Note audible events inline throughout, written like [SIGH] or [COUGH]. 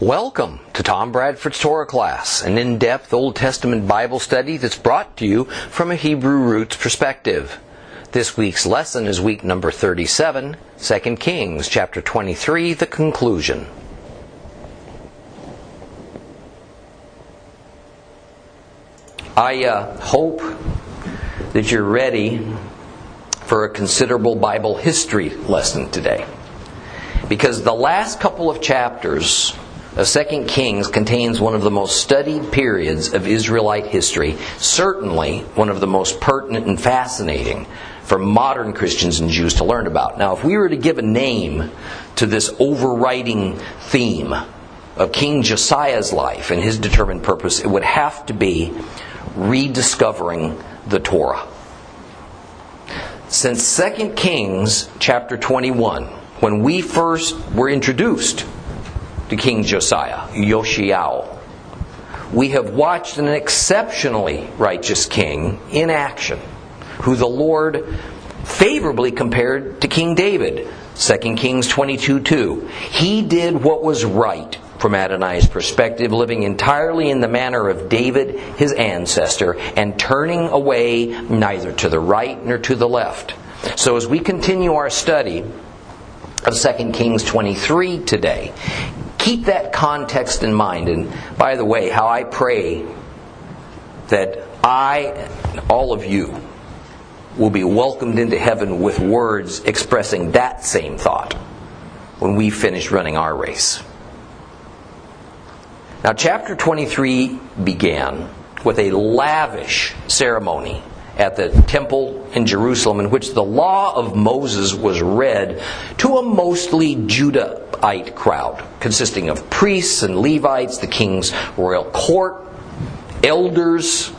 Welcome to Tom Bradford's Torah class, an in depth Old Testament Bible study that's brought to you from a Hebrew roots perspective. This week's lesson is week number 37, 2 Kings chapter 23, the conclusion. I uh, hope that you're ready for a considerable Bible history lesson today. Because the last couple of chapters of 2 Kings contains one of the most studied periods of Israelite history, certainly one of the most pertinent and fascinating for modern Christians and Jews to learn about. Now, if we were to give a name to this overriding theme of King Josiah's life and his determined purpose, it would have to be rediscovering the Torah. Since 2 Kings chapter 21, when we first were introduced to King Josiah, Yoshiao, we have watched an exceptionally righteous king in action, who the Lord favorably compared to King David. 2 Kings 22 2. He did what was right from Adonai's perspective, living entirely in the manner of David, his ancestor, and turning away neither to the right nor to the left. So as we continue our study of 2 Kings 23 today, keep that context in mind. And by the way, how I pray that I, all of you, will be welcomed into heaven with words expressing that same thought when we finish running our race. Now, chapter 23 began with a lavish ceremony at the temple in Jerusalem in which the law of Moses was read to a mostly Judahite crowd, consisting of priests and Levites, the king's royal court, elders,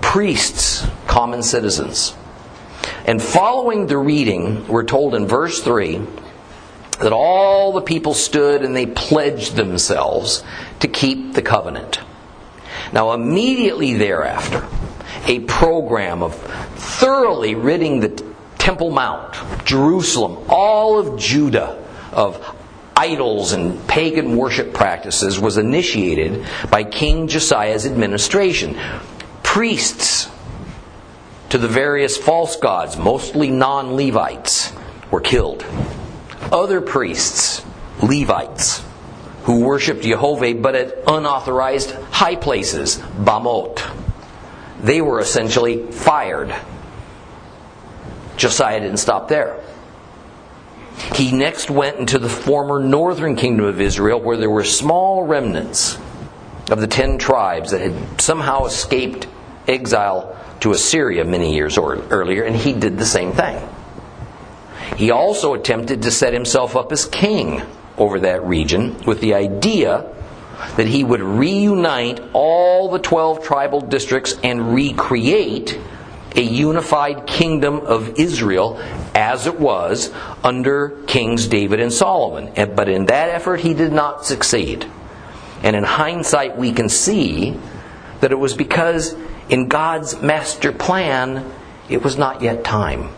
priests, common citizens. And following the reading, we're told in verse 3 that all the people stood and they pledged themselves to keep the covenant. Now, immediately thereafter, a program of thoroughly ridding the Temple Mount, Jerusalem, all of Judah of idols and pagan worship practices was initiated by King Josiah's administration. Priests to the various false gods, mostly non Levites, were killed. Other priests, Levites, who worshipped Jehovah but at unauthorized high places, Bamot, they were essentially fired. Josiah didn't stop there. He next went into the former northern kingdom of Israel where there were small remnants of the ten tribes that had somehow escaped exile to Assyria many years earlier, and he did the same thing. He also attempted to set himself up as king over that region with the idea that he would reunite all the 12 tribal districts and recreate a unified kingdom of Israel as it was under Kings David and Solomon. But in that effort, he did not succeed. And in hindsight, we can see that it was because in God's master plan, it was not yet time.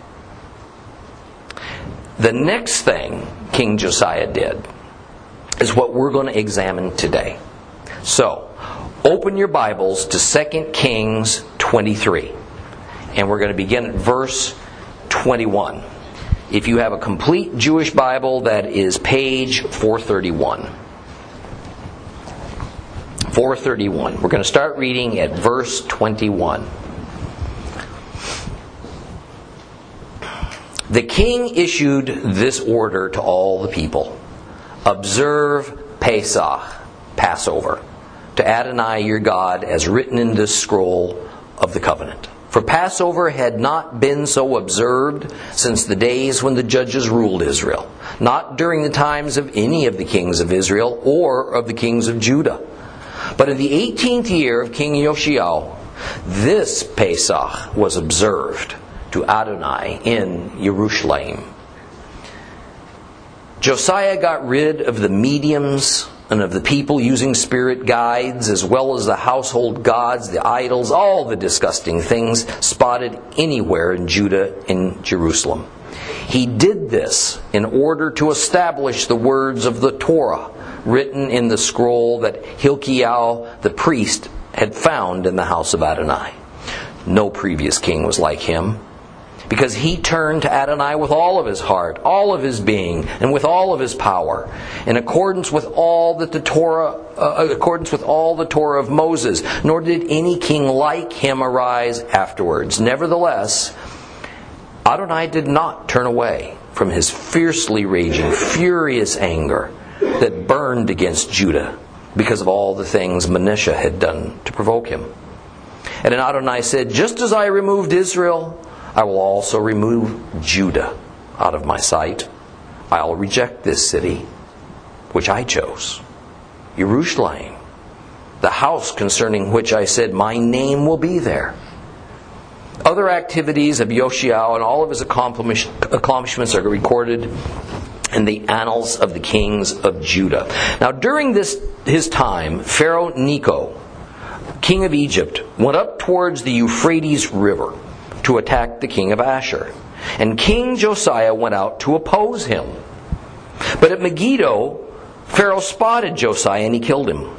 The next thing King Josiah did is what we're going to examine today. So, open your Bibles to 2 Kings 23. And we're going to begin at verse 21. If you have a complete Jewish Bible, that is page 431. 431. We're going to start reading at verse 21. The king issued this order to all the people Observe Pesach, Passover, to Adonai your God, as written in this scroll of the covenant. For Passover had not been so observed since the days when the judges ruled Israel, not during the times of any of the kings of Israel or of the kings of Judah. But in the 18th year of King Yoshiao, this Pesach was observed to Adonai in Jerusalem. Josiah got rid of the mediums and of the people using spirit guides, as well as the household gods, the idols, all the disgusting things spotted anywhere in Judah and Jerusalem. He did this in order to establish the words of the Torah written in the scroll that Hilkiah the priest had found in the house of Adonai. No previous king was like him because he turned to Adonai with all of his heart, all of his being, and with all of his power, in accordance with all that the Torah, uh, accordance with all the Torah of Moses. Nor did any king like him arise afterwards. Nevertheless, Adonai did not turn away from his fiercely raging, furious anger that burned against Judah because of all the things Manasseh had done to provoke him. And Adonai said, Just as I removed Israel, I will also remove Judah out of my sight. I'll reject this city, which I chose, Jerusalem, the house concerning which I said, My name will be there. Other activities of Yoshiao and all of his accomplishments are recorded in the annals of the kings of Judah. Now, during this his time, Pharaoh Necho, king of Egypt, went up towards the Euphrates River to attack the king of Ashur. And King Josiah went out to oppose him. But at Megiddo, Pharaoh spotted Josiah and he killed him.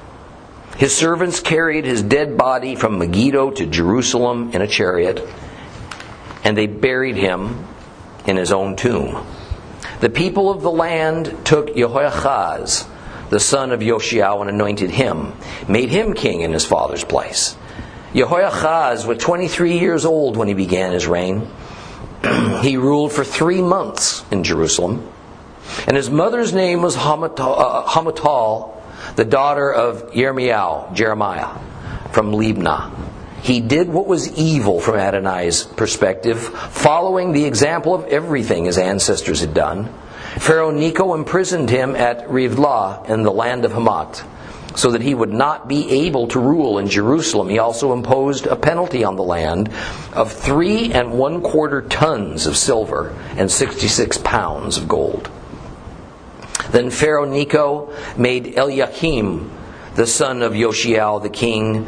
His servants carried his dead body from Megiddo to Jerusalem in a chariot, and they buried him in his own tomb. The people of the land took Jehoiachaz, the son of Yoshiao, and anointed him, made him king in his father's place. Jehoiachaz was 23 years old when he began his reign. [CLEARS THROAT] he ruled for three months in Jerusalem. And his mother's name was Hamutal, uh, the daughter of Yirmiyahu, Jeremiah, from Libnah. He did what was evil from Adonai's perspective, following the example of everything his ancestors had done. Pharaoh Necho imprisoned him at Rivlah in the land of Hamath so that he would not be able to rule in Jerusalem. He also imposed a penalty on the land of three and one quarter tons of silver and 66 pounds of gold. Then Pharaoh Necho made Eliakim, the son of Yoshiao, the king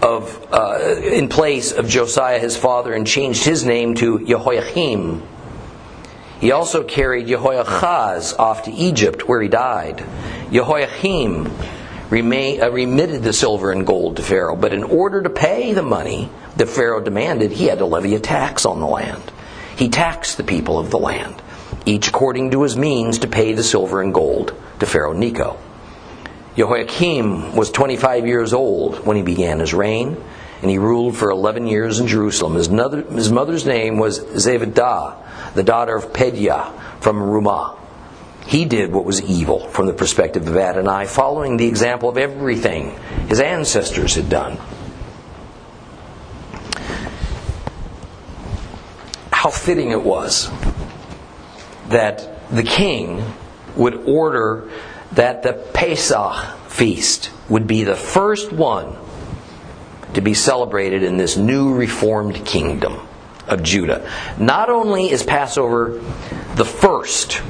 of, uh, in place of Josiah his father, and changed his name to Jehoiakim. He also carried Jehoiachaz off to Egypt, where he died. Jehoiakim remain, uh, remitted the silver and gold to Pharaoh, but in order to pay the money that Pharaoh demanded, he had to levy a tax on the land. He taxed the people of the land, each according to his means to pay the silver and gold to Pharaoh Necho. Jehoiakim was 25 years old when he began his reign, and he ruled for 11 years in Jerusalem. His, mother, his mother's name was Zevidah, the daughter of Pedaiah from Rumah. He did what was evil from the perspective of Adonai, following the example of everything his ancestors had done. How fitting it was that the king would order that the Pesach feast would be the first one to be celebrated in this new reformed kingdom of Judah. Not only is Passover the first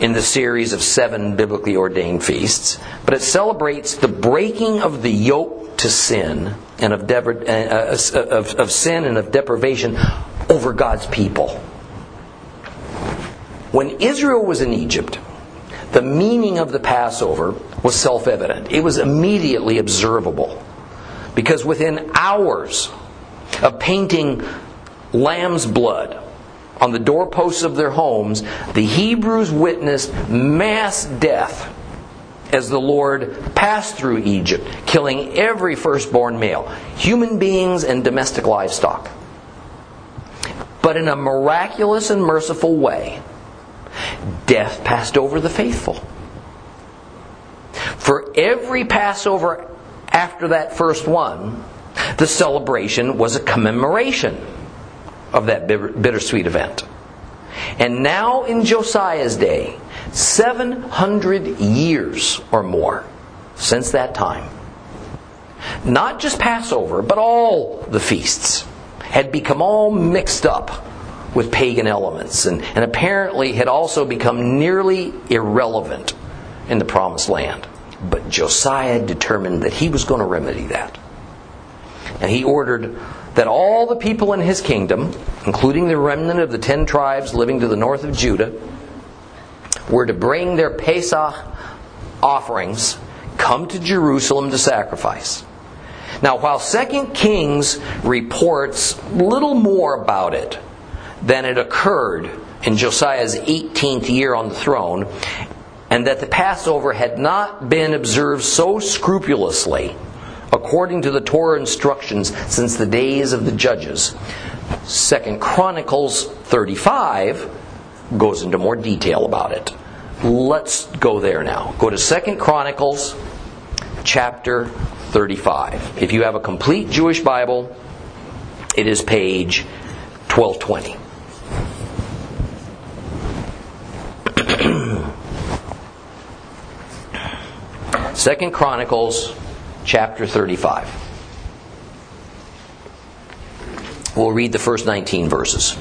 in the series of seven biblically ordained feasts, but it celebrates the breaking of the yoke to sin and of, uh, uh, of, of sin and of deprivation over God's people. When Israel was in Egypt, the meaning of the Passover was self evident. It was immediately observable. Because within hours of painting lamb's blood on the doorposts of their homes, the Hebrews witnessed mass death as the Lord passed through Egypt, killing every firstborn male, human beings and domestic livestock. But in a miraculous and merciful way, death passed over the faithful. For every Passover after that first one, the celebration was a commemoration of that bittersweet event. And now in Josiah's day, 700 years or more since that time, not just Passover, but all the feasts had become all mixed up with pagan elements and, and apparently had also become nearly irrelevant in the promised land. But Josiah determined that he was going to remedy that. And he ordered that all the people in his kingdom, including the remnant of the ten tribes living to the north of Judah, were to bring their Pesach offerings come to Jerusalem to sacrifice. Now, while 2 Kings reports little more about it than it occurred in Josiah's 18th year on the throne, and that the Passover had not been observed so scrupulously according to the Torah instructions since the days of the judges. Second Chronicles 35 goes into more detail about it. Let's go there now. Go to Second Chronicles chapter 35. If you have a complete Jewish Bible, it is page 1220. [CLEARS THROAT] Second Chronicles chapter 35. We'll read the first 19 verses.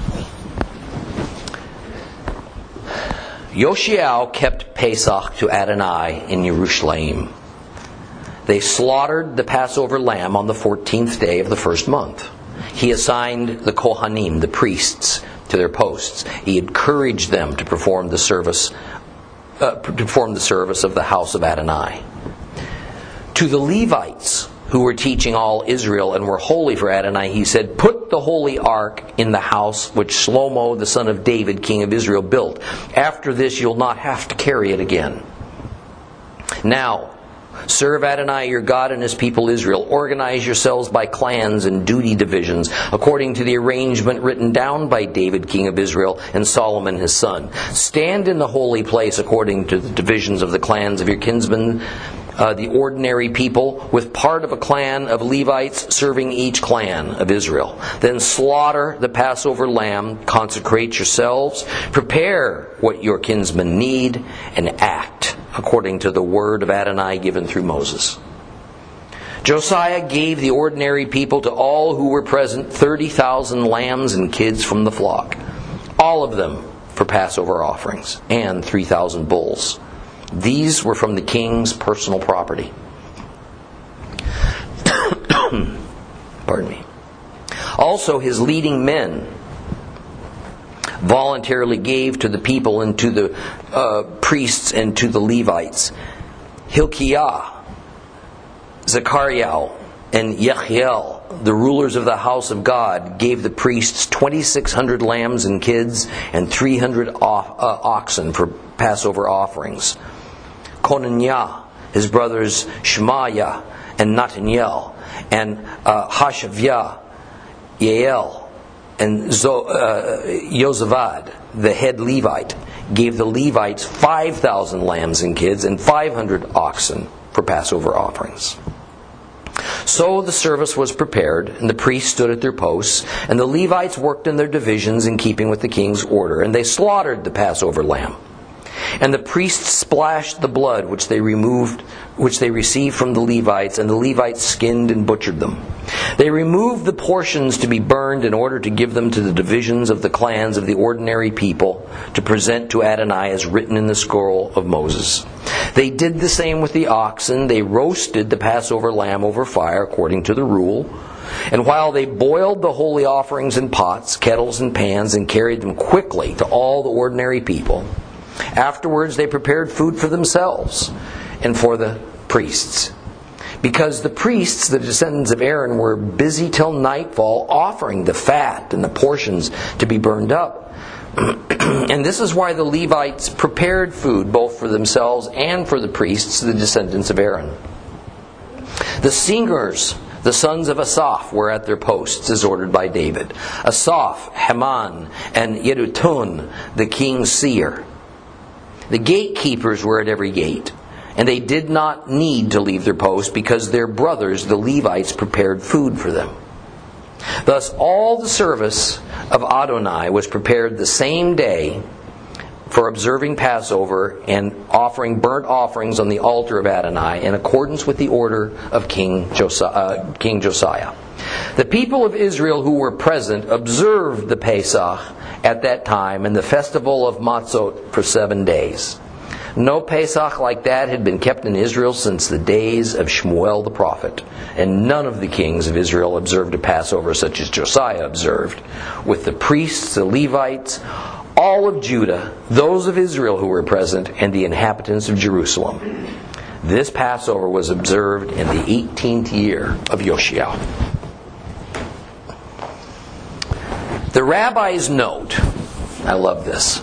Yoshiao kept Pesach to Adonai in Jerusalem. They slaughtered the Passover lamb on the 14th day of the first month. He assigned the Kohanim, the priests, to their posts. He encouraged them to perform the service, uh, perform the service of the house of Adonai. To the Levites who were teaching all Israel and were holy for Adonai, he said, Put the holy ark in the house which Shlomo, the son of David, king of Israel, built. After this, you'll not have to carry it again. Now, Serve Adonai your God and his people Israel. Organize yourselves by clans and duty divisions, according to the arrangement written down by David, king of Israel, and Solomon his son. Stand in the holy place according to the divisions of the clans of your kinsmen uh, the ordinary people, with part of a clan of Levites serving each clan of Israel. Then slaughter the Passover lamb, consecrate yourselves, prepare what your kinsmen need, and act according to the word of Adonai given through Moses. Josiah gave the ordinary people to all who were present 30,000 lambs and kids from the flock, all of them for Passover offerings, and 3,000 bulls. These were from the king's personal property. [COUGHS] Pardon me. Also, his leading men voluntarily gave to the people and to the uh, priests and to the Levites. Hilkiah, Zechariah, and Yechiel, the rulers of the house of God, gave the priests 2,600 lambs and kids and 300 uh, oxen for Passover offerings. Konaniah, his brothers Shemaiah and Nathaniel, and uh, Hashaviah, Yael, and Zo, uh, Yozavad, the head Levite, gave the Levites 5,000 lambs and kids and 500 oxen for Passover offerings. So the service was prepared, and the priests stood at their posts, and the Levites worked in their divisions in keeping with the king's order, and they slaughtered the Passover lamb. And the priests splashed the blood which they removed which they received from the Levites, and the Levites skinned and butchered them. They removed the portions to be burned in order to give them to the divisions of the clans of the ordinary people to present to Adonai as written in the scroll of Moses. They did the same with the oxen. They roasted the Passover lamb over fire according to the rule. And while they boiled the holy offerings in pots, kettles, and pans and carried them quickly to all the ordinary people, Afterwards, they prepared food for themselves and for the priests. Because the priests, the descendants of Aaron, were busy till nightfall offering the fat and the portions to be burned up. [CLEARS THROAT] and this is why the Levites prepared food both for themselves and for the priests, the descendants of Aaron. The singers, the sons of Asaph, were at their posts as ordered by David. Asaph, Heman, and Yedutun, the king's seer. The gatekeepers were at every gate, and they did not need to leave their post because their brothers, the Levites, prepared food for them. Thus, all the service of Adonai was prepared the same day for observing Passover and offering burnt offerings on the altar of Adonai in accordance with the order of King Josiah. Uh, King Josiah. The people of Israel who were present observed the Pesach at that time and the festival of Matzot for seven days. No Pesach like that had been kept in Israel since the days of Shmuel the prophet, and none of the kings of Israel observed a Passover such as Josiah observed, with the priests, the Levites, all of Judah, those of Israel who were present, and the inhabitants of Jerusalem. This Passover was observed in the 18th year of Yoshia. The rabbis note, I love this,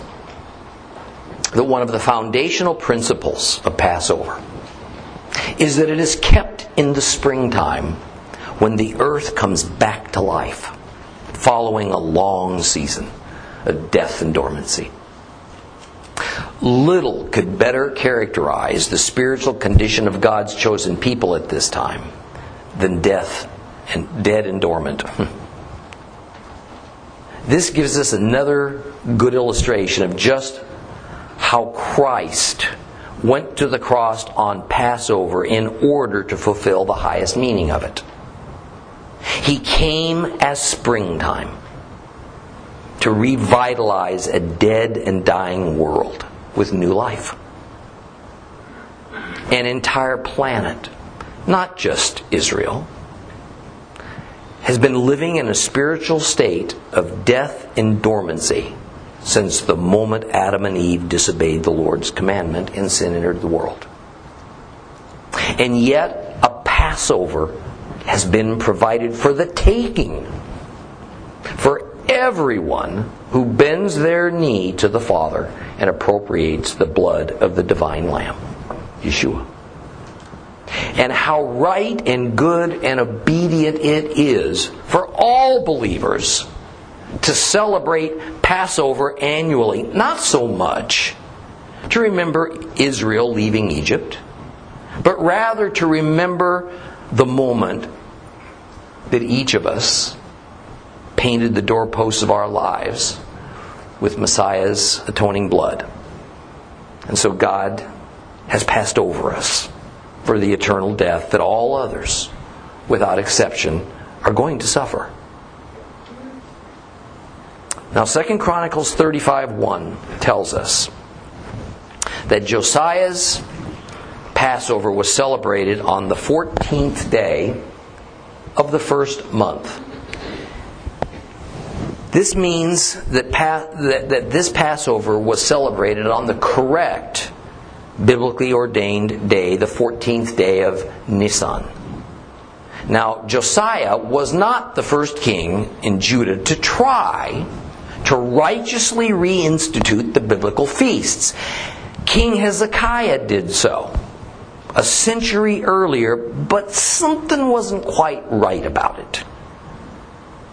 that one of the foundational principles of Passover is that it is kept in the springtime when the earth comes back to life following a long season of death and dormancy. Little could better characterize the spiritual condition of God's chosen people at this time than death and dead and dormant. [LAUGHS] This gives us another good illustration of just how Christ went to the cross on Passover in order to fulfill the highest meaning of it. He came as springtime to revitalize a dead and dying world with new life. An entire planet, not just Israel, has been living in a spiritual state of death and dormancy since the moment Adam and Eve disobeyed the Lord's commandment and sin entered the world. And yet, a Passover has been provided for the taking for everyone who bends their knee to the Father and appropriates the blood of the divine Lamb, Yeshua. And how right and good and obedient it is for all believers to celebrate Passover annually. Not so much to remember Israel leaving Egypt, but rather to remember the moment that each of us painted the doorposts of our lives with Messiah's atoning blood. And so God has passed over us for the eternal death that all others, without exception, are going to suffer. Now 2 Chronicles 35 1 tells us that Josiah's Passover was celebrated on the 14th day of the first month. This means that, pa- that, that this Passover was celebrated on the correct biblically ordained day, the 14th day of Nisan. Now, Josiah was not the first king in Judah to try to righteously reinstitute the biblical feasts. King Hezekiah did so a century earlier, but something wasn't quite right about it.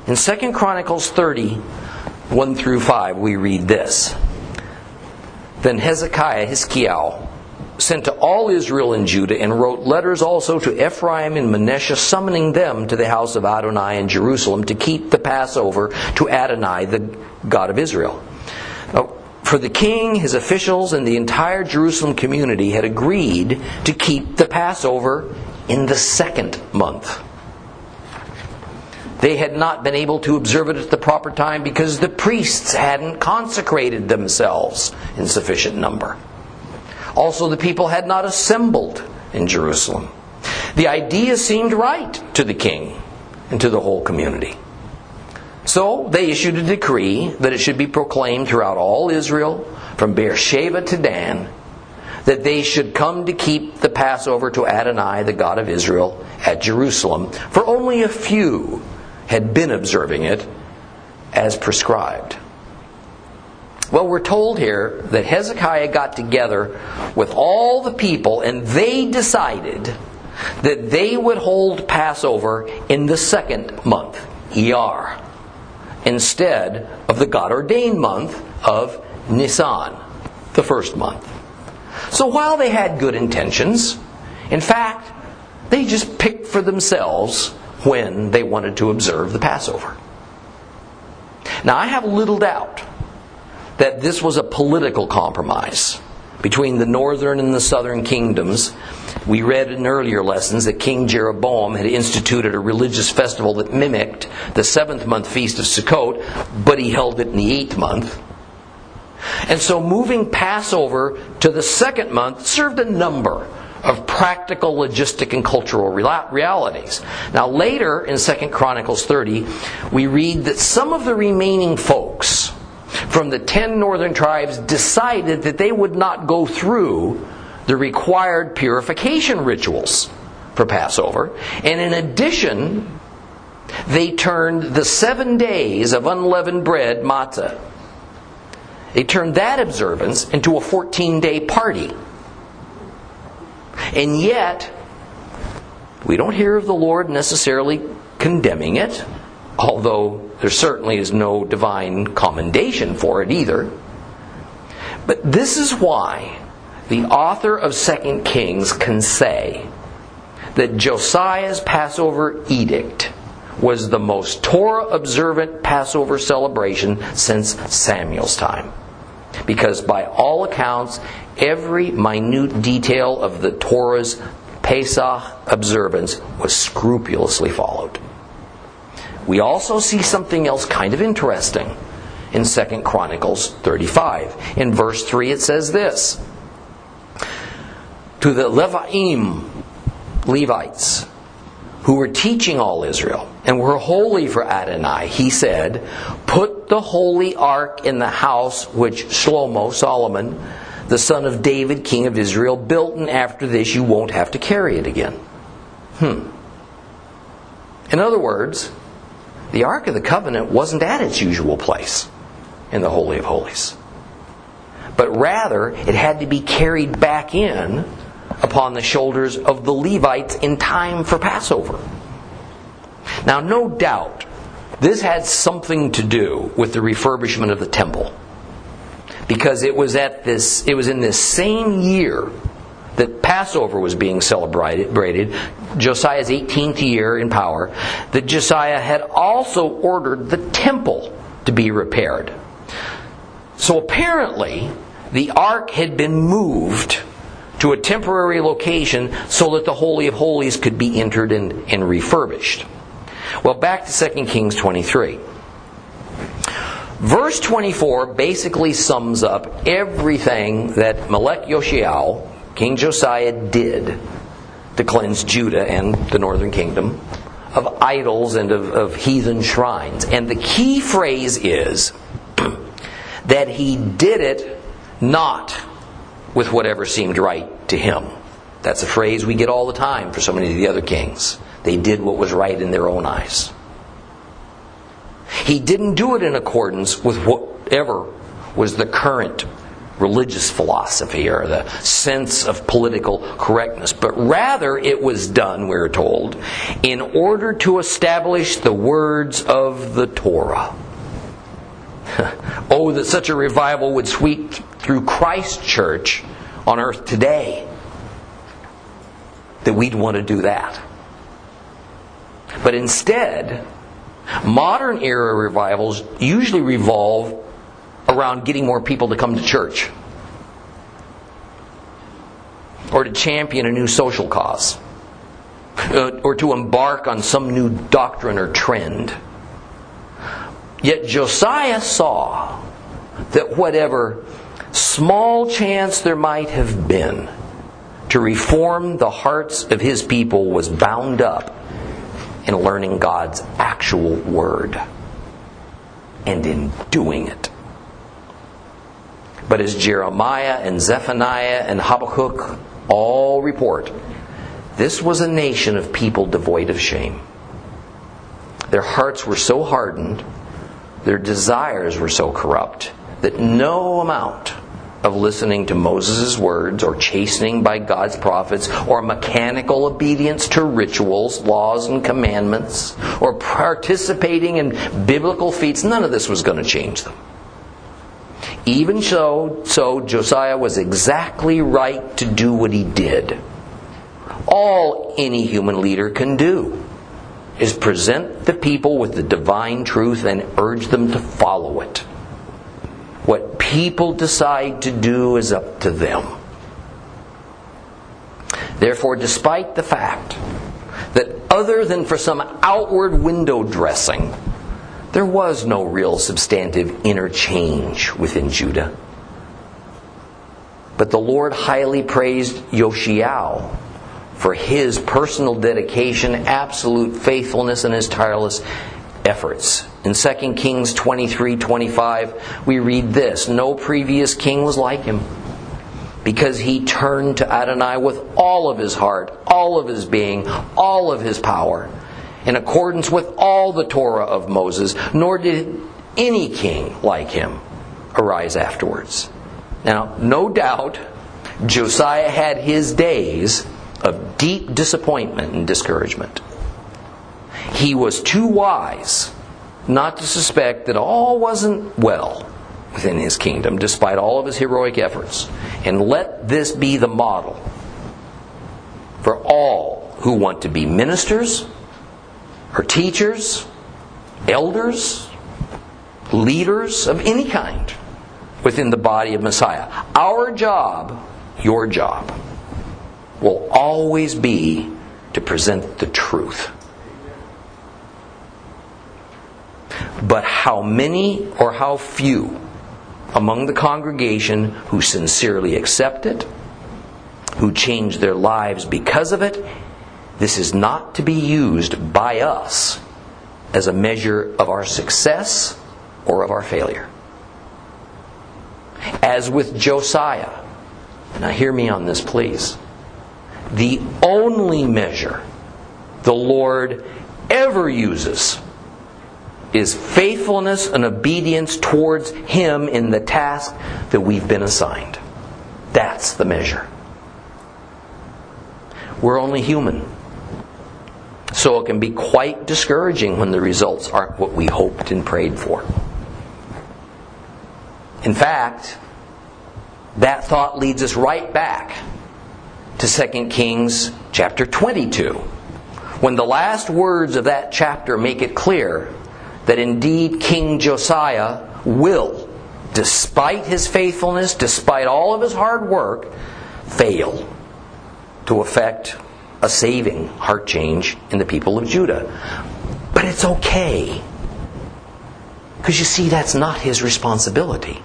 In 2 Chronicles 30, 1 through 5, we read this. Then Hezekiah, Hiskiau, sent to all Israel and Judah and wrote letters also to Ephraim and Manasseh, summoning them to the house of Adonai in Jerusalem to keep the Passover to Adonai, the God of Israel. Uh, for the king, his officials, and the entire Jerusalem community had agreed to keep the Passover in the second month. They had not been able to observe it at the proper time because the priests hadn't consecrated themselves in sufficient number. Also, the people had not assembled in Jerusalem. The idea seemed right to the king and to the whole community. So they issued a decree that it should be proclaimed throughout all Israel, from Beersheba to Dan, that they should come to keep the Passover to Adonai, the God of Israel, at Jerusalem, for only a few had been observing it as prescribed. Well, we're told here that Hezekiah got together with all the people and they decided that they would hold Passover in the second month, Iyar, instead of the God ordained month of Nisan, the first month. So while they had good intentions, in fact, they just picked for themselves when they wanted to observe the Passover. Now, I have little doubt that this was a political compromise between the northern and the southern kingdoms. We read in earlier lessons that King Jeroboam had instituted a religious festival that mimicked the seventh month feast of Sukkot, but he held it in the eighth month. And so moving Passover to the second month served a number of practical, logistic, and cultural realities. Now, later in 2 Chronicles 30, we read that some of the remaining folks from the ten northern tribes decided that they would not go through the required purification rituals for Passover. And in addition, they turned the seven days of unleavened bread, matzah, they turned that observance into a 14 day party. And yet, we don't hear of the Lord necessarily condemning it, although there certainly is no divine commendation for it either. But this is why the author of 2 Kings can say that Josiah's Passover edict was the most Torah observant Passover celebration since Samuel's time. Because by all accounts, every minute detail of the Torah's Pesach observance was scrupulously followed. We also see something else kind of interesting in 2 Chronicles 35. In verse 3 it says this To the Levaim, Levites, who were teaching all Israel and were holy for Adonai, he said, Put the holy ark in the house which Shlomo, Solomon, the son of David, king of Israel, built, and after this you won't have to carry it again. Hmm. In other words, the Ark of the Covenant wasn't at its usual place in the Holy of Holies. But rather, it had to be carried back in upon the shoulders of the Levites in time for Passover. Now, no doubt, this had something to do with the refurbishment of the temple. Because it was at this it was in this same year that Passover was being celebrated, Josiah's 18th year in power, that Josiah had also ordered the temple to be repaired. So apparently, the ark had been moved to a temporary location so that the Holy of Holies could be entered and, and refurbished. Well, back to 2 Kings 23. Verse 24 basically sums up everything that Melech Yoshiao, King Josiah, did to cleanse Judah and the northern kingdom of idols and of, of heathen shrines. And the key phrase is [CLEARS THROAT] that he did it not with whatever seemed right to him. That's a phrase we get all the time for so many of the other kings. They did what was right in their own eyes. He didn't do it in accordance with whatever was the current religious philosophy or the sense of political correctness, but rather it was done, we're told, in order to establish the words of the Torah. [LAUGHS] oh, that such a revival would sweep through Christ Church on earth today. That we'd want to do that. But instead, modern era revivals usually revolve around getting more people to come to church or to champion a new social cause uh, or to embark on some new doctrine or trend. Yet Josiah saw that whatever small chance there might have been to reform the hearts of his people was bound up in learning God's actual word and in doing it. But as Jeremiah and Zephaniah and Habakkuk all report, this was a nation of people devoid of shame. Their hearts were so hardened, their desires were so corrupt, that no amount of listening to Moses' words or chastening by God's prophets or mechanical obedience to rituals, laws, and commandments or participating in biblical feats, none of this was going to change them. Even so, so Josiah was exactly right to do what he did. All any human leader can do is present the people with the divine truth and urge them to follow it. What people decide to do is up to them. Therefore, despite the fact that other than for some outward window dressing, there was no real substantive interchange within Judah. But the Lord highly praised Yoshiao for his personal dedication, absolute faithfulness, and his tireless efforts. In 2 Kings 23 25, we read this No previous king was like him. because he turned to Adonai with all of his heart, all of his being, all of his power, in accordance with all the Torah of Moses, nor did any king like him arise afterwards. Now, no doubt, Josiah had his days of deep disappointment and discouragement. He was too wise not to suspect that all wasn't well within his kingdom, despite all of his heroic efforts. And let this be the model for all who want to be ministers or teachers, elders, leaders of any kind within the body of Messiah. Our job, your job, will always be to present the truth. But how many or how few among the congregation who sincerely accept it, who change their lives because of it, this is not to be used by us as a measure of our success or of our failure. As with Josiah, now hear me on this, please. The only measure the Lord ever uses is faithfulness and obedience towards Him in the task that we've been assigned. That's the measure. We're only human. So it can be quite discouraging when the results aren't what we hoped and prayed for. In fact, that thought leads us right back to 2 Kings chapter 22, when the last words of that chapter make it clear that indeed King Josiah will, despite his faithfulness, despite all of his hard work, fail to effect a saving heart change in the people of Judah. But it's okay. Because you see, that's not his responsibility.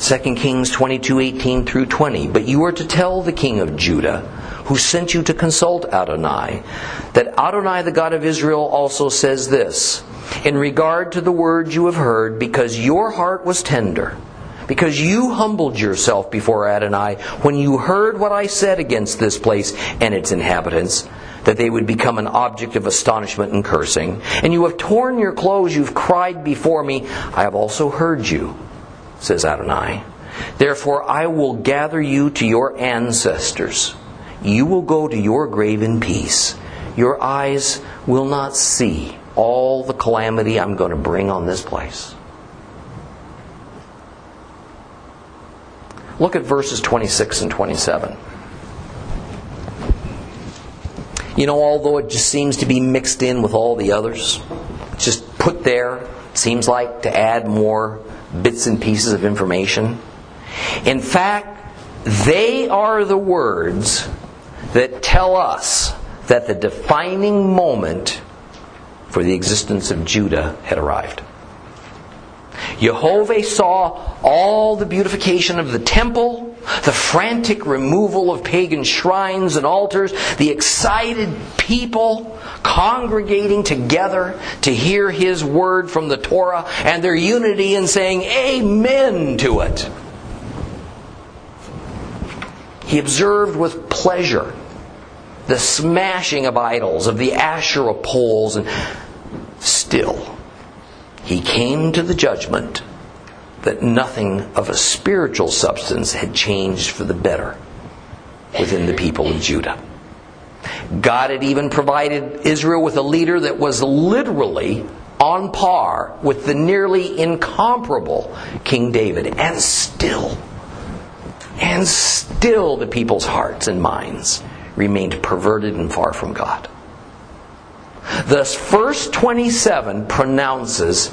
2 Kings 22 18 through 20. But you are to tell the king of Judah, who sent you to consult Adonai, that Adonai, the God of Israel, also says this In regard to the words you have heard, because your heart was tender, because you humbled yourself before Adonai when you heard what I said against this place and its inhabitants, that they would become an object of astonishment and cursing. And you have torn your clothes, you've cried before me. I have also heard you, says Adonai. Therefore, I will gather you to your ancestors. You will go to your grave in peace. Your eyes will not see all the calamity I'm going to bring on this place. Look at verses 26 and 27. You know, although it just seems to be mixed in with all the others, just put there, seems like to add more bits and pieces of information. In fact, they are the words that tell us that the defining moment for the existence of Judah had arrived. Jehovah saw all the beautification of the temple, the frantic removal of pagan shrines and altars, the excited people congregating together to hear his word from the Torah, and their unity in saying amen to it. He observed with pleasure the smashing of idols, of the Asherah poles, and still he came to the judgment that nothing of a spiritual substance had changed for the better within the people of Judah. God had even provided Israel with a leader that was literally on par with the nearly incomparable King David. And still, and still the people's hearts and minds remained perverted and far from God. Thus, verse 27 pronounces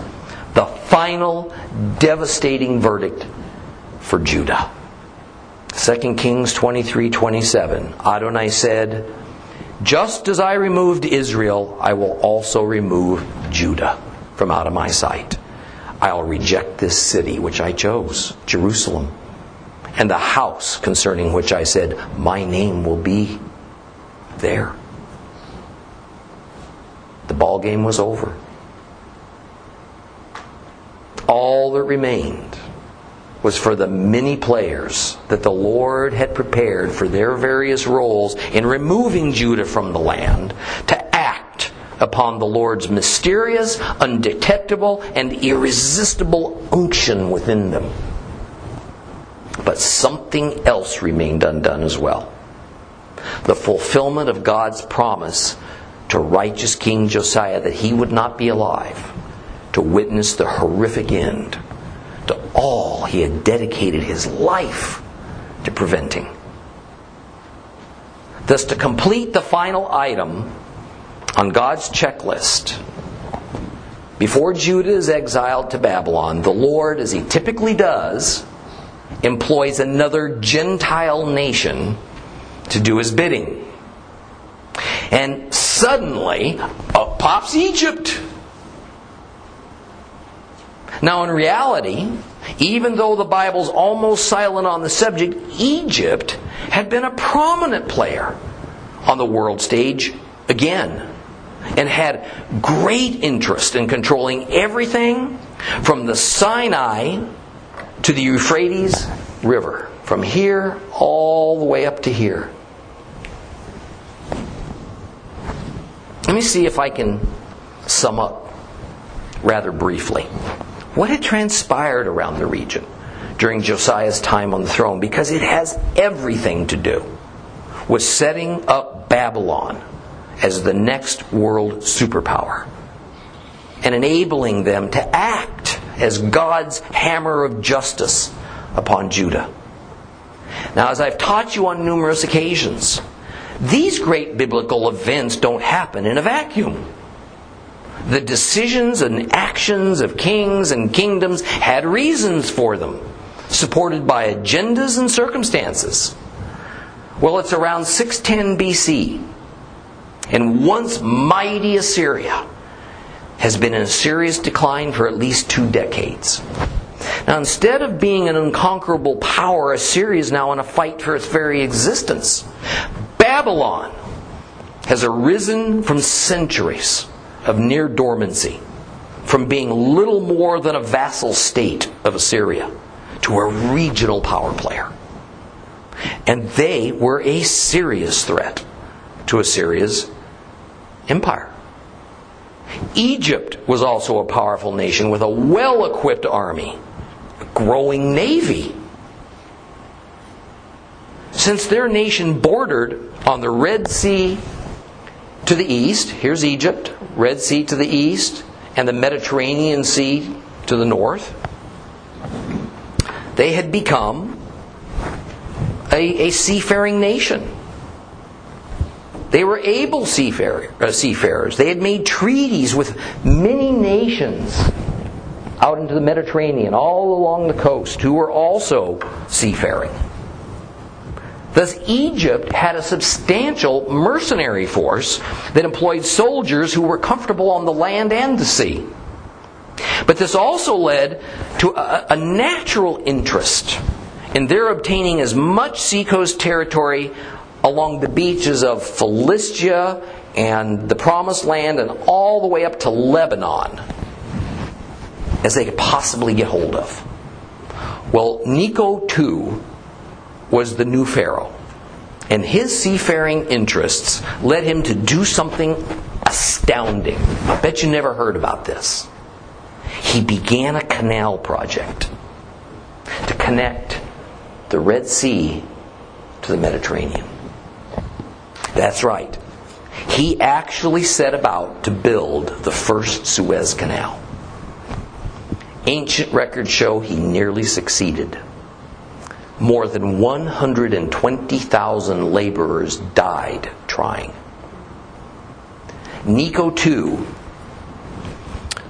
the final devastating verdict for Judah. 2 Kings 23 27. Adonai said, Just as I removed Israel, I will also remove Judah from out of my sight. I'll reject this city which I chose, Jerusalem, and the house concerning which I said, My name will be there. The ball game was over. All that remained was for the many players that the Lord had prepared for their various roles in removing Judah from the land to act upon the Lord's mysterious, undetectable, and irresistible unction within them. But something else remained undone as well the fulfillment of God's promise to righteous King Josiah that he would not be alive to witness the horrific end to all he had dedicated his life to preventing. Thus, to complete the final item on God's checklist, before Judah is exiled to Babylon, the Lord, as he typically does, employs another Gentile nation to do his bidding. And suddenly, up pops Egypt. Now, in reality, even though the Bible's almost silent on the subject, Egypt had been a prominent player on the world stage again and had great interest in controlling everything from the Sinai to the Euphrates River, from here all the way up to here. Let me see if I can sum up rather briefly what had transpired around the region during Josiah's time on the throne because it has everything to do with setting up Babylon as the next world superpower and enabling them to act as God's hammer of justice upon Judah. Now, as I've taught you on numerous occasions, these great biblical events don't happen in a vacuum. The decisions and actions of kings and kingdoms had reasons for them, supported by agendas and circumstances. Well, it's around 610 BC, and once mighty Assyria has been in a serious decline for at least two decades. Now, instead of being an unconquerable power, Assyria is now in a fight for its very existence. Babylon has arisen from centuries of near dormancy, from being little more than a vassal state of Assyria to a regional power player. And they were a serious threat to Assyria's empire. Egypt was also a powerful nation with a well equipped army, a growing navy. Since their nation bordered on the Red Sea to the east, here's Egypt, Red Sea to the east, and the Mediterranean Sea to the north. They had become a, a seafaring nation. They were able uh, seafarers. They had made treaties with many nations out into the Mediterranean, all along the coast, who were also seafaring. Thus, Egypt had a substantial mercenary force that employed soldiers who were comfortable on the land and the sea. But this also led to a, a natural interest in their obtaining as much seacoast territory along the beaches of Philistia and the Promised Land and all the way up to Lebanon as they could possibly get hold of. Well, Necho II was the new Pharaoh. And his seafaring interests led him to do something astounding. I bet you never heard about this. He began a canal project to connect the Red Sea to the Mediterranean. That's right. He actually set about to build the first Suez Canal. Ancient records show he nearly succeeded more than 120,000 laborers died trying. Necho II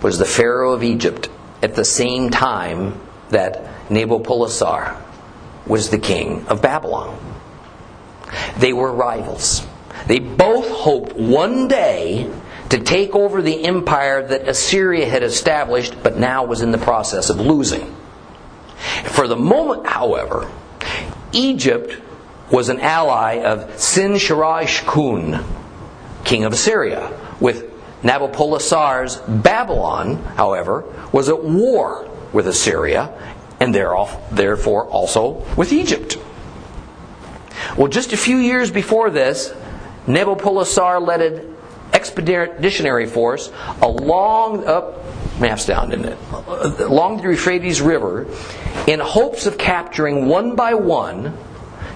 was the Pharaoh of Egypt at the same time that Nabopolassar was the king of Babylon. They were rivals. They both hoped one day to take over the empire that Assyria had established but now was in the process of losing. For the moment, however, Egypt was an ally of Sin-shar-ishkun, king of Assyria, with Nabopolassar's Babylon, however, was at war with Assyria and therefore also with Egypt. Well, just a few years before this, Nabopolassar led an expeditionary force along up maps down, didn't it? Along the Euphrates River, in hopes of capturing one by one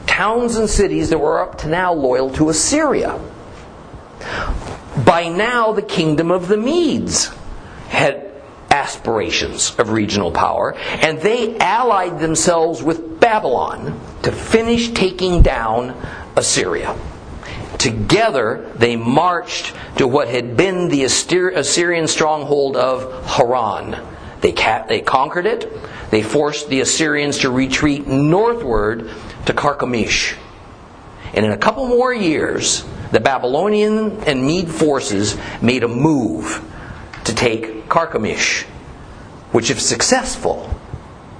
towns and cities that were up to now loyal to Assyria. By now, the kingdom of the Medes had aspirations of regional power, and they allied themselves with Babylon to finish taking down Assyria. Together, they marched to what had been the Assyrian stronghold of Haran. They, they conquered it. They forced the Assyrians to retreat northward to Carchemish. And in a couple more years, the Babylonian and Mede forces made a move to take Carchemish, which, if successful,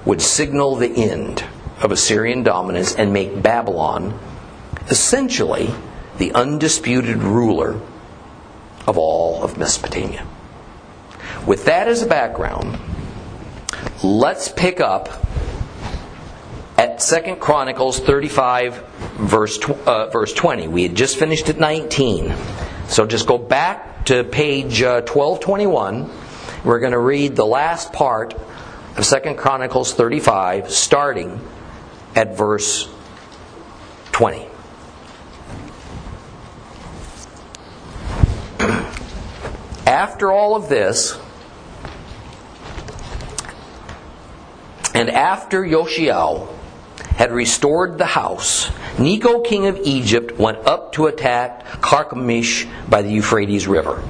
would signal the end of Assyrian dominance and make Babylon essentially the undisputed ruler of all of Mesopotamia. With that as a background, let's pick up at Second Chronicles 35, verse, uh, verse 20. We had just finished at 19. So just go back to page uh, 1221. We're going to read the last part of Second Chronicles 35, starting at verse 20. After all of this, and after Yoshiyahu had restored the house, Necho, king of Egypt, went up to attack Carchemish by the Euphrates River.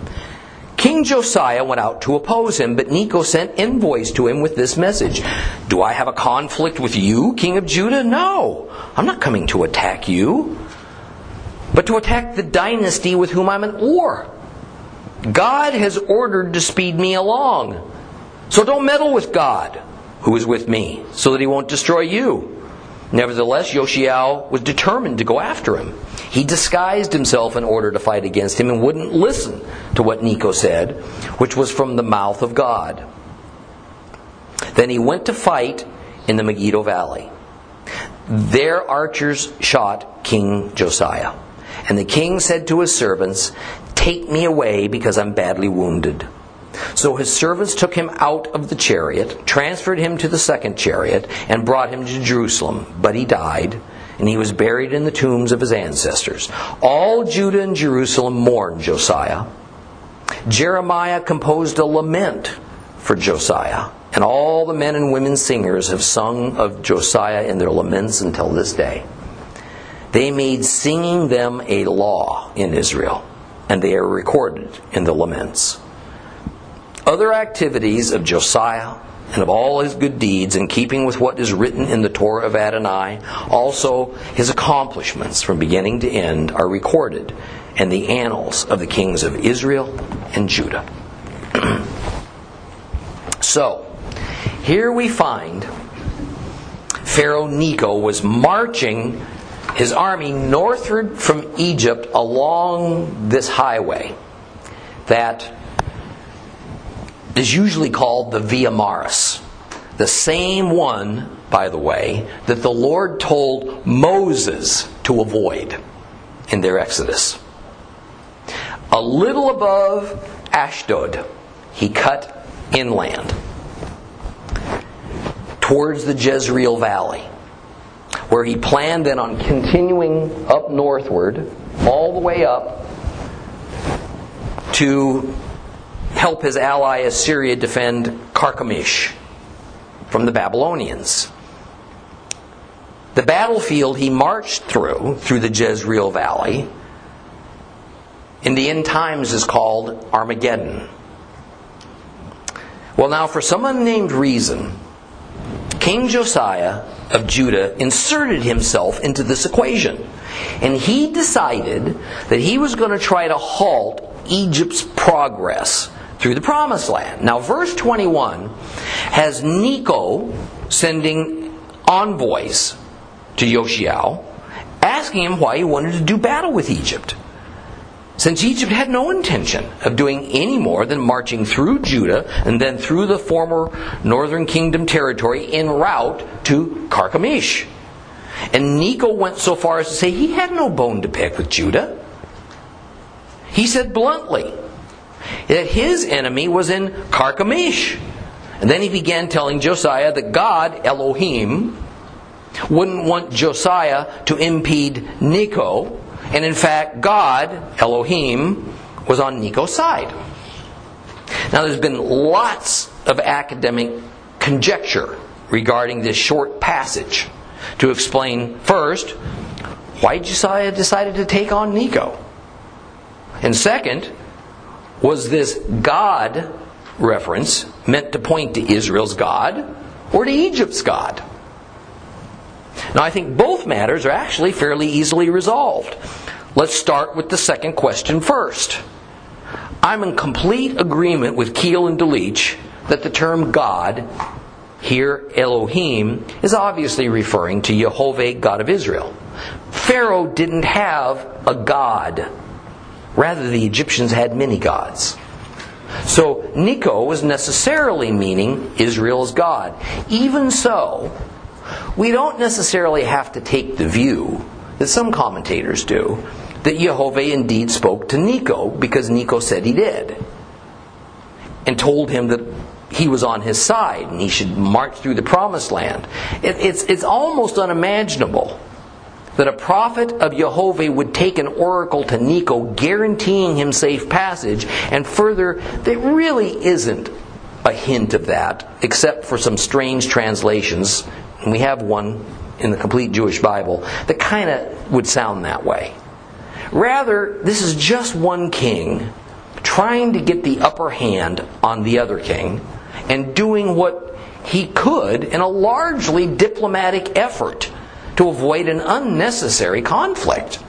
King Josiah went out to oppose him, but Necho sent envoys to him with this message Do I have a conflict with you, king of Judah? No, I'm not coming to attack you, but to attack the dynasty with whom I'm at war. God has ordered to speed me along. So don't meddle with God, who is with me, so that he won't destroy you. Nevertheless, Yoshiyahu was determined to go after him. He disguised himself in order to fight against him and wouldn't listen to what Necho said, which was from the mouth of God. Then he went to fight in the Megiddo Valley. Their archers shot King Josiah. And the king said to his servants, Take me away because I'm badly wounded. So his servants took him out of the chariot, transferred him to the second chariot, and brought him to Jerusalem. But he died, and he was buried in the tombs of his ancestors. All Judah and Jerusalem mourned Josiah. Jeremiah composed a lament for Josiah, and all the men and women singers have sung of Josiah in their laments until this day. They made singing them a law in Israel, and they are recorded in the laments other activities of Josiah and of all his good deeds in keeping with what is written in the Torah of Adonai, also his accomplishments from beginning to end are recorded in the annals of the kings of Israel and Judah. [CLEARS THROAT] so, here we find Pharaoh Necho was marching his army northward from Egypt along this highway that is usually called the Via Maris. The same one, by the way, that the Lord told Moses to avoid in their Exodus. A little above Ashdod, he cut inland towards the Jezreel Valley, where he planned then on continuing up northward, all the way up to help his ally Assyria defend Carchemish from the Babylonians. The battlefield he marched through, through the Jezreel Valley, in the end times is called Armageddon. Well, now, for some unnamed reason, King Josiah of Judah inserted himself into this equation. And he decided that he was going to try to halt Egypt's progress through the promised land. Now, verse 21 has Necho sending envoys to Yoshiyahu, asking him why he wanted to do battle with Egypt. Since Egypt had no intention of doing any more than marching through Judah and then through the former northern kingdom territory en route to Carchemish. And Necho went so far as to say he had no bone to pick with Judah. He said bluntly that his enemy was in Carchemish. And then he began telling Josiah that God, Elohim, wouldn't want Josiah to impede Necho. And in fact, God, Elohim, was on Necho's side. Now, there's been lots of academic conjecture regarding this short passage to explain first why Josiah decided to take on Necho. And second, was this God reference meant to point to Israel's God or to Egypt's God? Now, I think both matters are actually fairly easily resolved. Let's start with the second question first. I'm in complete agreement with Keil and Delitzsch that the term God, here Elohim, is obviously referring to Jehovah, God of Israel. Pharaoh didn't have a God. Rather, the Egyptians had many gods. So, Necho was necessarily meaning Israel's God. Even so, we don't necessarily have to take the view that some commentators do that Jehovah indeed spoke to Necho because Necho said he did and told him that he was on his side and he should march through the promised land. It, it's, it's almost unimaginable that a prophet of Jehovah would take an oracle to Necho guaranteeing him safe passage, and further, there really isn't a hint of that, except for some strange translations. And we have one in the complete Jewish Bible that kind of would sound that way. Rather, this is just one king trying to get the upper hand on the other king and doing what he could in a largely diplomatic effort to avoid an unnecessary conflict.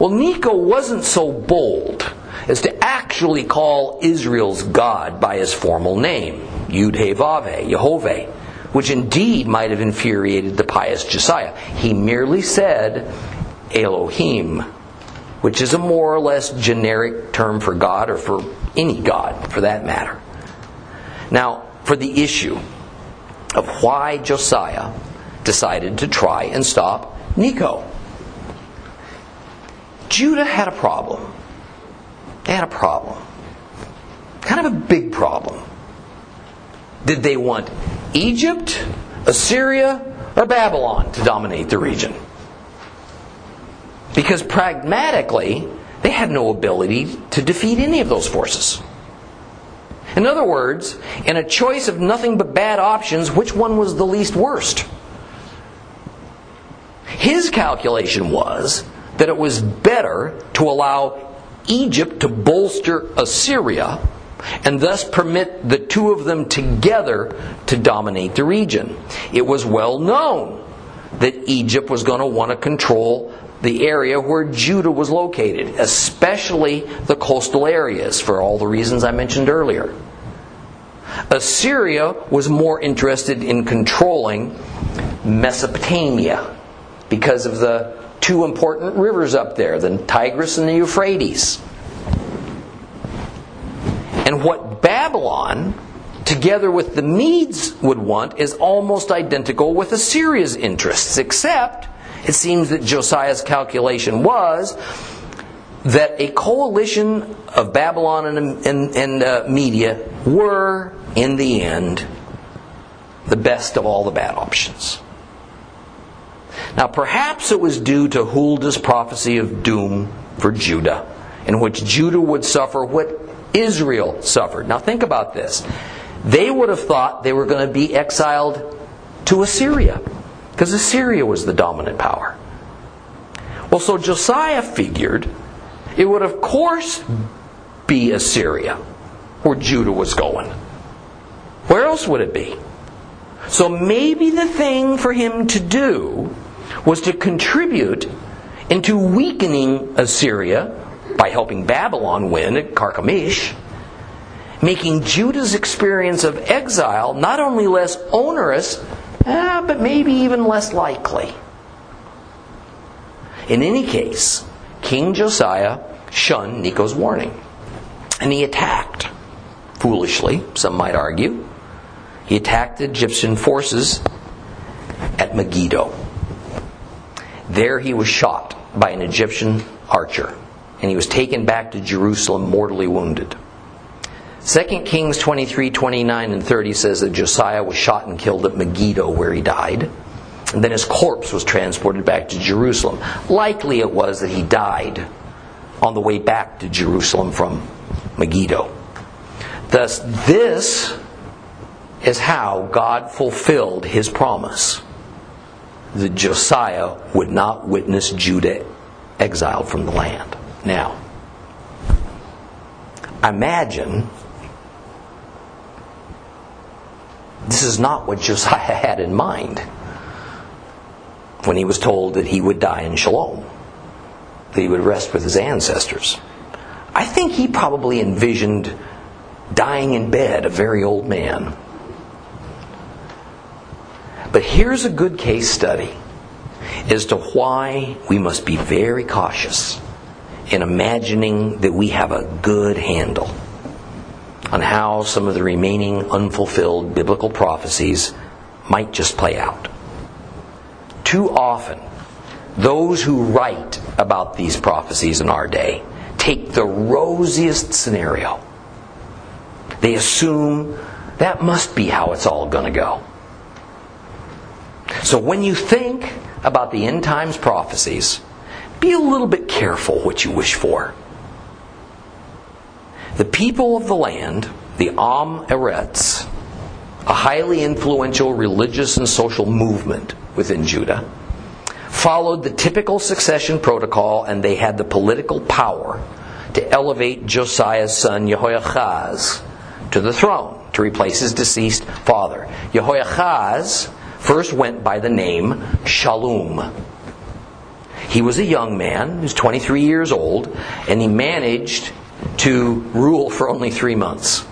Well, Necho wasn't so bold as to actually call Israel's God by his formal name, Yud He Vav Jehovah, which indeed might have infuriated the pious Josiah. He merely said Elohim, which is a more or less generic term for God or for any God for that matter. Now, for the issue of why Josiah decided to try and stop Necho. Judah had a problem. They had a problem. Kind of a big problem. Did they want Egypt, Assyria, or Babylon to dominate the region? Because pragmatically, they had no ability to defeat any of those forces. In other words, in a choice of nothing but bad options, which one was the least worst? His calculation was that it was better to allow Egypt to bolster Assyria and thus permit the two of them together to dominate the region. It was well known that Egypt was going to want to control the area where Judah was located, especially the coastal areas, for all the reasons I mentioned earlier. Assyria was more interested in controlling Mesopotamia because of the two important rivers up there, the Tigris and the Euphrates. And what Babylon, together with the Medes, would want is almost identical with Assyria's interests, except it seems that Josiah's calculation was that a coalition of Babylon and, and, and uh, Media were, in the end, the best of all the bad options. Now, perhaps it was due to Huldah's prophecy of doom for Judah, in which Judah would suffer what Israel suffered. Now, think about this. They would have thought they were going to be exiled to Assyria, because Assyria was the dominant power. Well, so Josiah figured it would, of course, be Assyria, where Judah was going. Where else would it be? So maybe the thing for him to do was to contribute into weakening Assyria by helping Babylon win at Carchemish, making Judah's experience of exile not only less onerous, eh, but maybe even less likely. In any case, King Josiah shunned Necho's warning. And he attacked. Foolishly, some might argue. He attacked the Egyptian forces at Megiddo. There he was shot by an Egyptian archer, and he was taken back to Jerusalem mortally wounded. 2 Kings 23, 29, and 30 says that Josiah was shot and killed at Megiddo, where he died. And then his corpse was transported back to Jerusalem. Likely it was that he died on the way back to Jerusalem from Megiddo. Thus, this is how God fulfilled his promise that Josiah would not witness Judah exiled from the land. Now, imagine this is not what Josiah [LAUGHS] had in mind when he was told that he would die in Shalom, that he would rest with his ancestors. I think he probably envisioned dying in bed, a very old man. But here's a good case study as to why we must be very cautious in imagining that we have a good handle on how some of the remaining unfulfilled biblical prophecies might just play out. Too often, those who write about these prophecies in our day take the rosiest scenario. They assume that must be how it's all going to go. So when you think about the end times prophecies, be a little bit careful what you wish for. The people of the land, the Am Eretz, a highly influential religious and social movement within Judah, followed the typical succession protocol and they had the political power to elevate Josiah's son Jehoahaz to the throne to replace his deceased father. Jehoahaz first went by the name Shallum. He was a young man, he was 23 years old, and he managed to rule for only three months.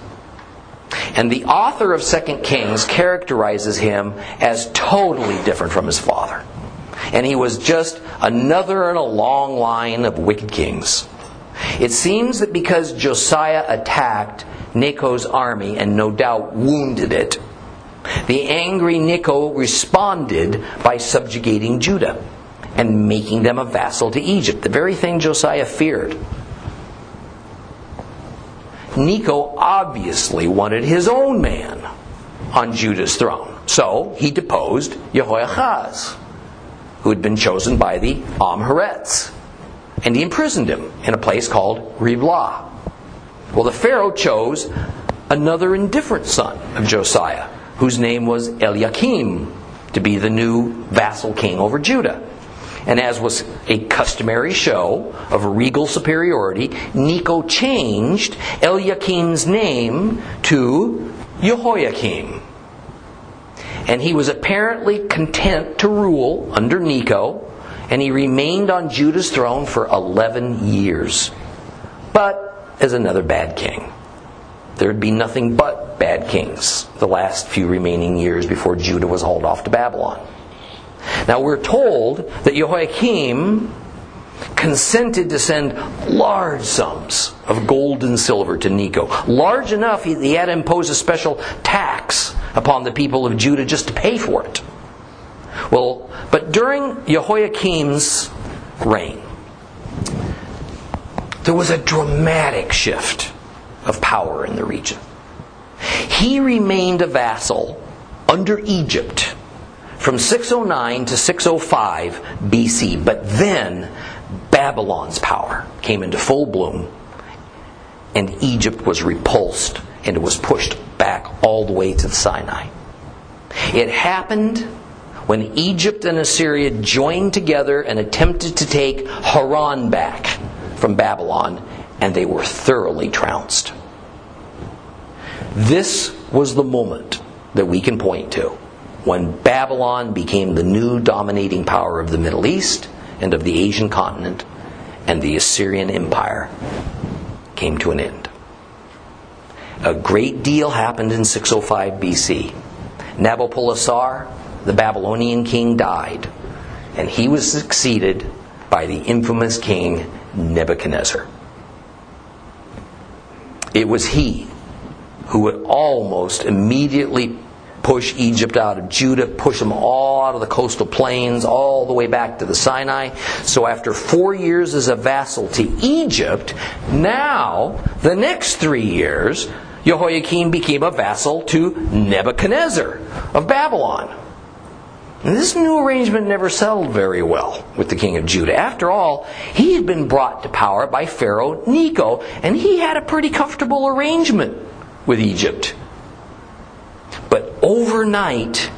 And the author of Second Kings characterizes him as totally different from his father. And he was just another in a long line of wicked kings. It seems that because Josiah attacked Necho's army and no doubt wounded it, the angry Necho responded by subjugating Judah and making them a vassal to Egypt, the very thing Josiah feared. Necho obviously wanted his own man on Judah's throne. So he deposed Jehoahaz, who had been chosen by the Amharetz. And he imprisoned him in a place called Riblah. Well, the Pharaoh chose another indifferent son of Josiah, whose name was Eliakim, to be the new vassal king over Judah. And as was a customary show of regal superiority, Necho changed Eliakim's name to Jehoiakim. And he was apparently content to rule under Necho, and he remained on Judah's throne for 11 years. But as another bad king. There'd be nothing but bad kings the last few remaining years before Judah was hauled off to Babylon. Now we're told that Jehoiakim consented to send large sums of gold and silver to Necho. Large enough he had to impose a special tax upon the people of Judah just to pay for it. Well, but during Jehoiakim's reign, there was a dramatic shift of power in the region. He remained a vassal under Egypt from 609 to 605 BC. But then Babylon's power came into full bloom, and Egypt was repulsed and it was pushed back all the way to Sinai. It happened when Egypt and Assyria joined together and attempted to take Haran back from Babylon, and they were thoroughly trounced. This was the moment that we can point to when Babylon became the new dominating power of the Middle East and of the Asian continent, and the Assyrian Empire came to an end. A great deal happened in 605 BC. Nabopolassar, the Babylonian king, died, and he was succeeded by the infamous king Nebuchadnezzar. it was he who would almost immediately push Egypt out of Judah, push them all out of the coastal plains, all the way back to the Sinai. So after four years as a vassal to Egypt, now, the next three years, Jehoiakim became a vassal to Nebuchadnezzar of Babylon. And this new arrangement never settled very well with the king of Judah. After all, he had been brought to power by Pharaoh Necho, and he had a pretty comfortable arrangement with Egypt. Overnight,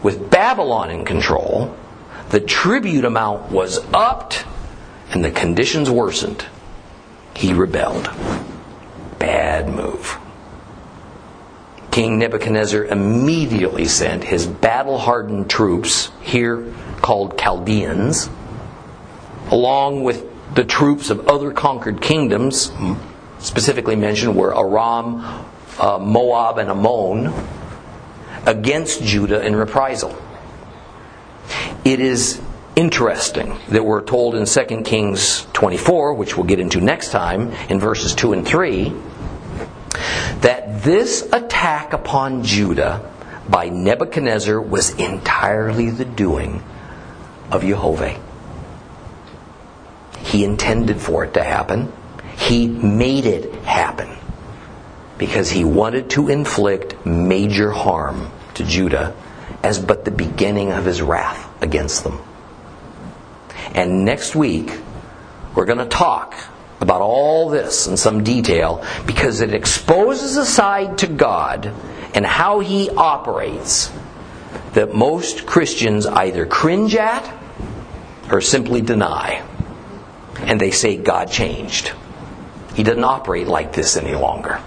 with Babylon in control, the tribute amount was upped and the conditions worsened. He rebelled. Bad move. King Nebuchadnezzar immediately sent his battle hardened troops, here called Chaldeans, along with the troops of other conquered kingdoms, specifically mentioned were Aram, uh, Moab, and Ammon, against Judah in reprisal. It is interesting that we're told in 2 Kings 24, which we'll get into next time, in verses 2 and 3, that this attack upon Judah by Nebuchadnezzar was entirely the doing of Jehovah. He intended for it to happen. He made it happen because he wanted to inflict major harm to Judah as but the beginning of his wrath against them. And next week, we're going to talk about all this in some detail because it exposes a side to God and how He operates that most Christians either cringe at or simply deny. And they say God changed. He doesn't operate like this any longer.